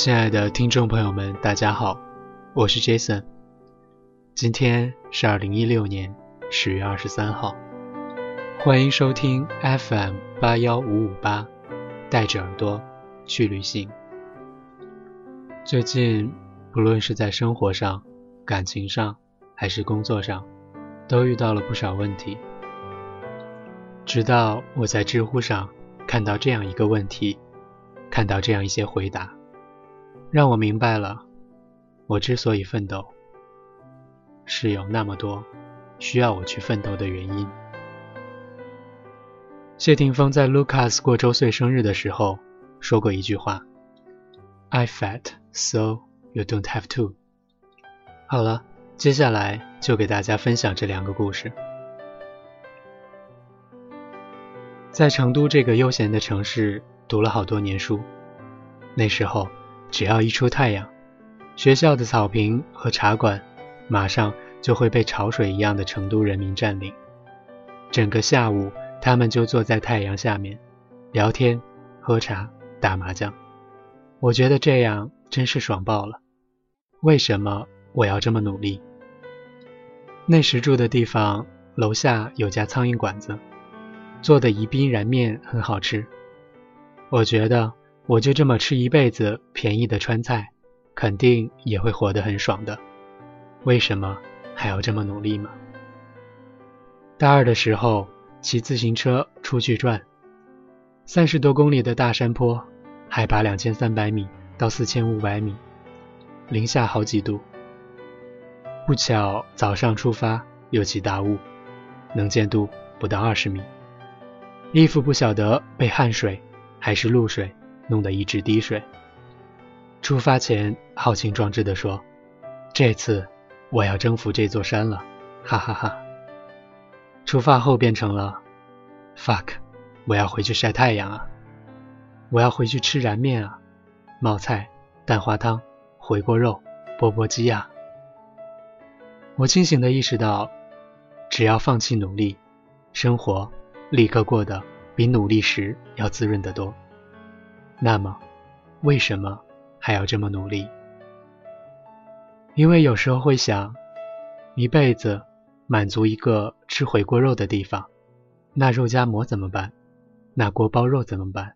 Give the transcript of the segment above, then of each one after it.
亲爱的听众朋友们，大家好，我是 Jason。今天是二零一六年十月二十三号，欢迎收听 FM 八幺五五八，带着耳朵去旅行。最近，不论是在生活上、感情上，还是工作上，都遇到了不少问题。直到我在知乎上看到这样一个问题，看到这样一些回答。让我明白了，我之所以奋斗，是有那么多需要我去奋斗的原因。谢霆锋在 Lucas 过周岁生日的时候说过一句话：“I fat, so you don't have to。”好了，接下来就给大家分享这两个故事。在成都这个悠闲的城市读了好多年书，那时候。只要一出太阳，学校的草坪和茶馆马上就会被潮水一样的成都人民占领。整个下午，他们就坐在太阳下面聊天、喝茶、打麻将。我觉得这样真是爽爆了。为什么我要这么努力？那时住的地方楼下有家苍蝇馆子，做的宜宾燃面很好吃。我觉得。我就这么吃一辈子便宜的川菜，肯定也会活得很爽的。为什么还要这么努力吗？大二的时候骑自行车出去转，三十多公里的大山坡，海拔两千三百米到四千五百米，零下好几度。不巧早上出发又起大雾，能见度不到二十米，衣服不晓得被汗水还是露水。弄得一直滴水。出发前豪情壮志地说：“这次我要征服这座山了！”哈哈哈。出发后变成了：“fuck，我要回去晒太阳啊！我要回去吃燃面啊！冒菜、蛋花汤、回锅肉、钵钵鸡啊！”我清醒地意识到，只要放弃努力，生活立刻过得比努力时要滋润得多。那么，为什么还要这么努力？因为有时候会想，一辈子满足一个吃回锅肉的地方，那肉夹馍怎么办？那锅包肉怎么办？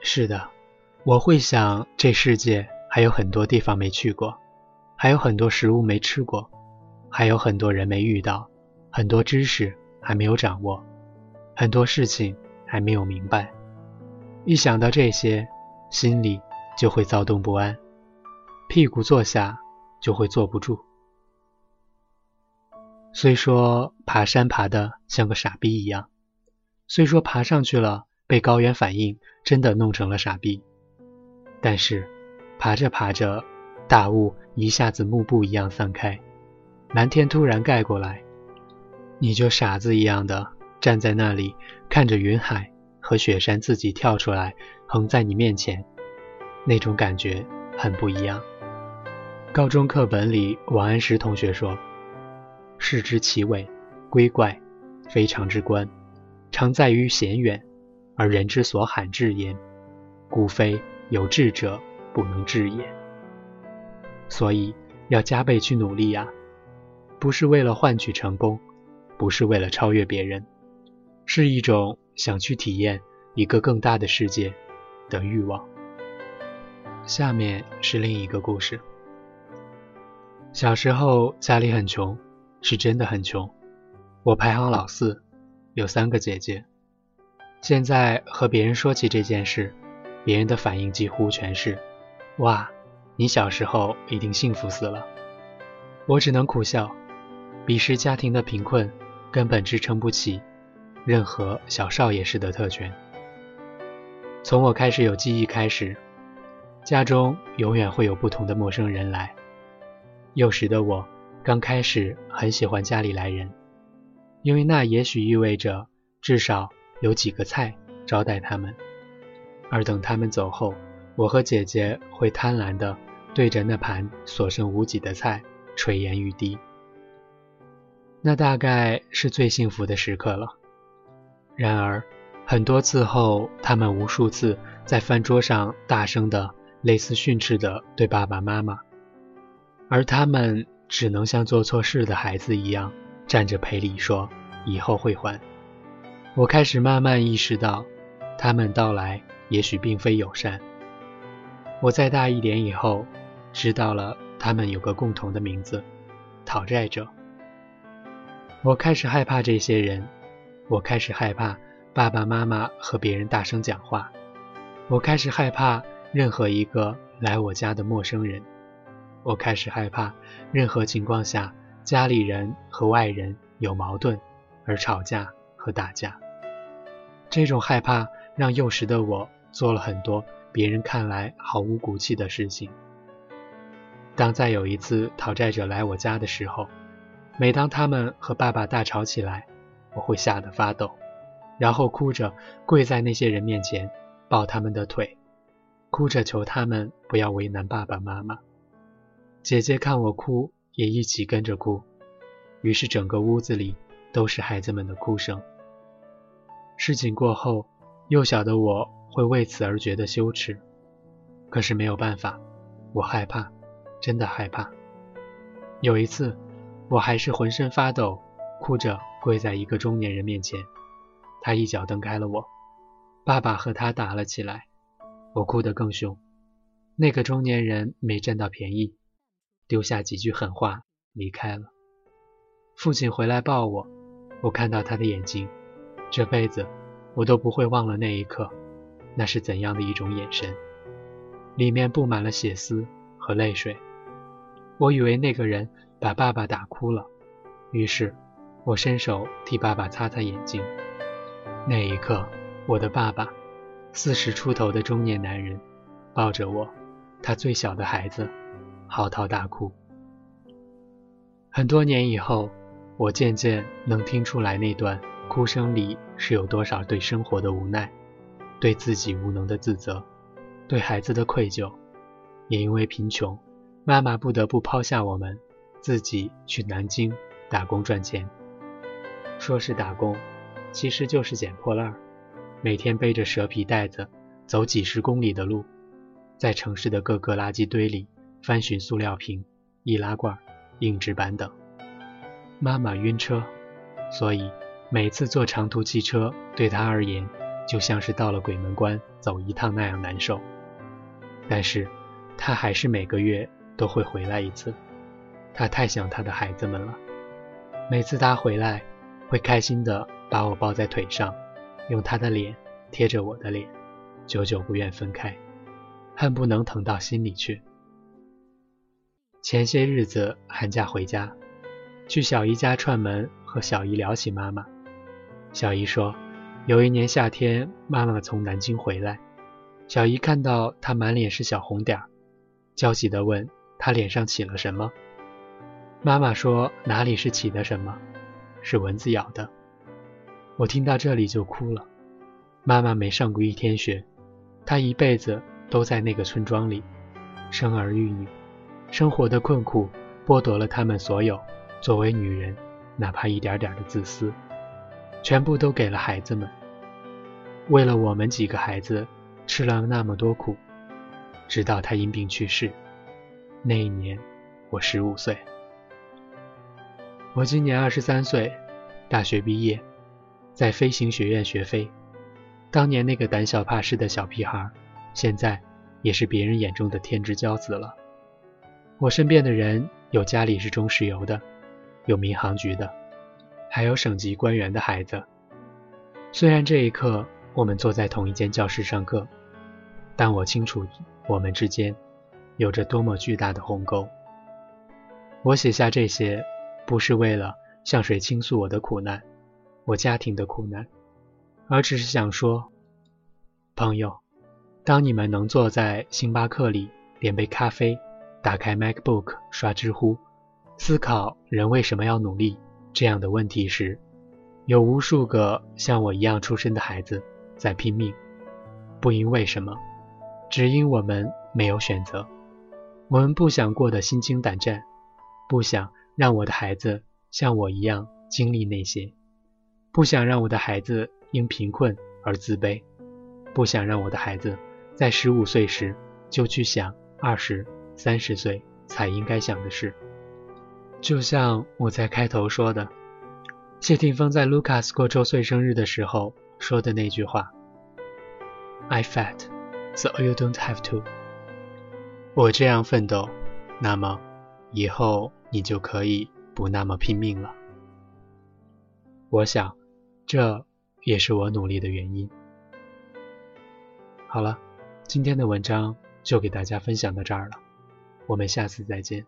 是的，我会想，这世界还有很多地方没去过，还有很多食物没吃过，还有很多人没遇到，很多知识还没有掌握，很多事情还没有明白。一想到这些，心里就会躁动不安，屁股坐下就会坐不住。虽说爬山爬的像个傻逼一样，虽说爬上去了被高原反应真的弄成了傻逼，但是爬着爬着，大雾一下子幕布一样散开，蓝天突然盖过来，你就傻子一样的站在那里看着云海。和雪山自己跳出来，横在你面前，那种感觉很不一样。高中课本里，王安石同学说：“视之其伟，归怪，非常之观，常在于险远，而人之所罕至焉，故非有志者不能至也。”所以要加倍去努力呀，不是为了换取成功，不是为了超越别人，是一种。想去体验一个更大的世界的欲望。下面是另一个故事。小时候家里很穷，是真的很穷。我排行老四，有三个姐姐。现在和别人说起这件事，别人的反应几乎全是：“哇，你小时候一定幸福死了。”我只能苦笑，彼时家庭的贫困根本支撑不起。任何小少爷式的特权。从我开始有记忆开始，家中永远会有不同的陌生人来。幼时的我刚开始很喜欢家里来人，因为那也许意味着至少有几个菜招待他们。而等他们走后，我和姐姐会贪婪地对着那盘所剩无几的菜垂涎欲滴。那大概是最幸福的时刻了。然而，很多次后，他们无数次在饭桌上大声的类似训斥的对爸爸妈妈，而他们只能像做错事的孩子一样站着赔礼，说以后会还。我开始慢慢意识到，他们到来也许并非友善。我再大一点以后，知道了他们有个共同的名字——讨债者。我开始害怕这些人，我开始害怕爸爸妈妈和别人大声讲话，我开始害怕任何一个来我家的陌生人，我开始害怕任何情况下家里人和外人有矛盾而吵架和打架。这种害怕让幼时的我做了很多别人看来毫无骨气的事情。当再有一次讨债者来我家的时候，每当他们和爸爸大吵起来，我会吓得发抖，然后哭着跪在那些人面前，抱他们的腿，哭着求他们不要为难爸爸妈妈。姐姐看我哭，也一起跟着哭，于是整个屋子里都是孩子们的哭声。事情过后，幼小的我会为此而觉得羞耻，可是没有办法，我害怕，真的害怕。有一次。我还是浑身发抖，哭着跪在一个中年人面前，他一脚蹬开了我，爸爸和他打了起来，我哭得更凶。那个中年人没占到便宜，丢下几句狠话离开了。父亲回来抱我，我看到他的眼睛，这辈子我都不会忘了那一刻，那是怎样的一种眼神，里面布满了血丝和泪水。我以为那个人。把爸爸打哭了，于是我伸手替爸爸擦擦眼睛。那一刻，我的爸爸，四十出头的中年男人，抱着我，他最小的孩子，嚎啕大哭。很多年以后，我渐渐能听出来那段哭声里是有多少对生活的无奈，对自己无能的自责，对孩子的愧疚。也因为贫穷，妈妈不得不抛下我们。自己去南京打工赚钱，说是打工，其实就是捡破烂儿。每天背着蛇皮袋子走几十公里的路，在城市的各个垃圾堆里翻寻塑料瓶、易拉罐、硬纸板等。妈妈晕车，所以每次坐长途汽车对她而言就像是到了鬼门关走一趟那样难受。但是她还是每个月都会回来一次。她太想她的孩子们了，每次她回来，会开心的把我抱在腿上，用他的脸贴着我的脸，久久不愿分开，恨不能疼到心里去。前些日子寒假回家，去小姨家串门，和小姨聊起妈妈。小姨说，有一年夏天，妈妈从南京回来，小姨看到她满脸是小红点儿，焦急地问她脸上起了什么。妈妈说：“哪里是起的什么？是蚊子咬的。”我听到这里就哭了。妈妈没上过一天学，她一辈子都在那个村庄里，生儿育女，生活的困苦剥夺了他们所有作为女人哪怕一点点的自私，全部都给了孩子们。为了我们几个孩子，吃了那么多苦，直到她因病去世。那一年，我十五岁。我今年二十三岁，大学毕业，在飞行学院学飞。当年那个胆小怕事的小屁孩，现在也是别人眼中的天之骄子了。我身边的人有家里是中石油的，有民航局的，还有省级官员的孩子。虽然这一刻我们坐在同一间教室上课，但我清楚我们之间有着多么巨大的鸿沟。我写下这些。不是为了向谁倾诉我的苦难，我家庭的苦难，而只是想说，朋友，当你们能坐在星巴克里点杯咖啡，打开 MacBook 刷知乎，思考人为什么要努力这样的问题时，有无数个像我一样出身的孩子在拼命，不因为什么，只因我们没有选择，我们不想过得心惊胆战，不想。让我的孩子像我一样经历那些，不想让我的孩子因贫困而自卑，不想让我的孩子在十五岁时就去想二十三十岁才应该想的事。就像我在开头说的，谢霆锋在 Lucas 过周岁生日的时候说的那句话：“I fat, so you don't have to。”我这样奋斗，那么以后你就可以不那么拼命了。我想，这也是我努力的原因。好了，今天的文章就给大家分享到这儿了，我们下次再见。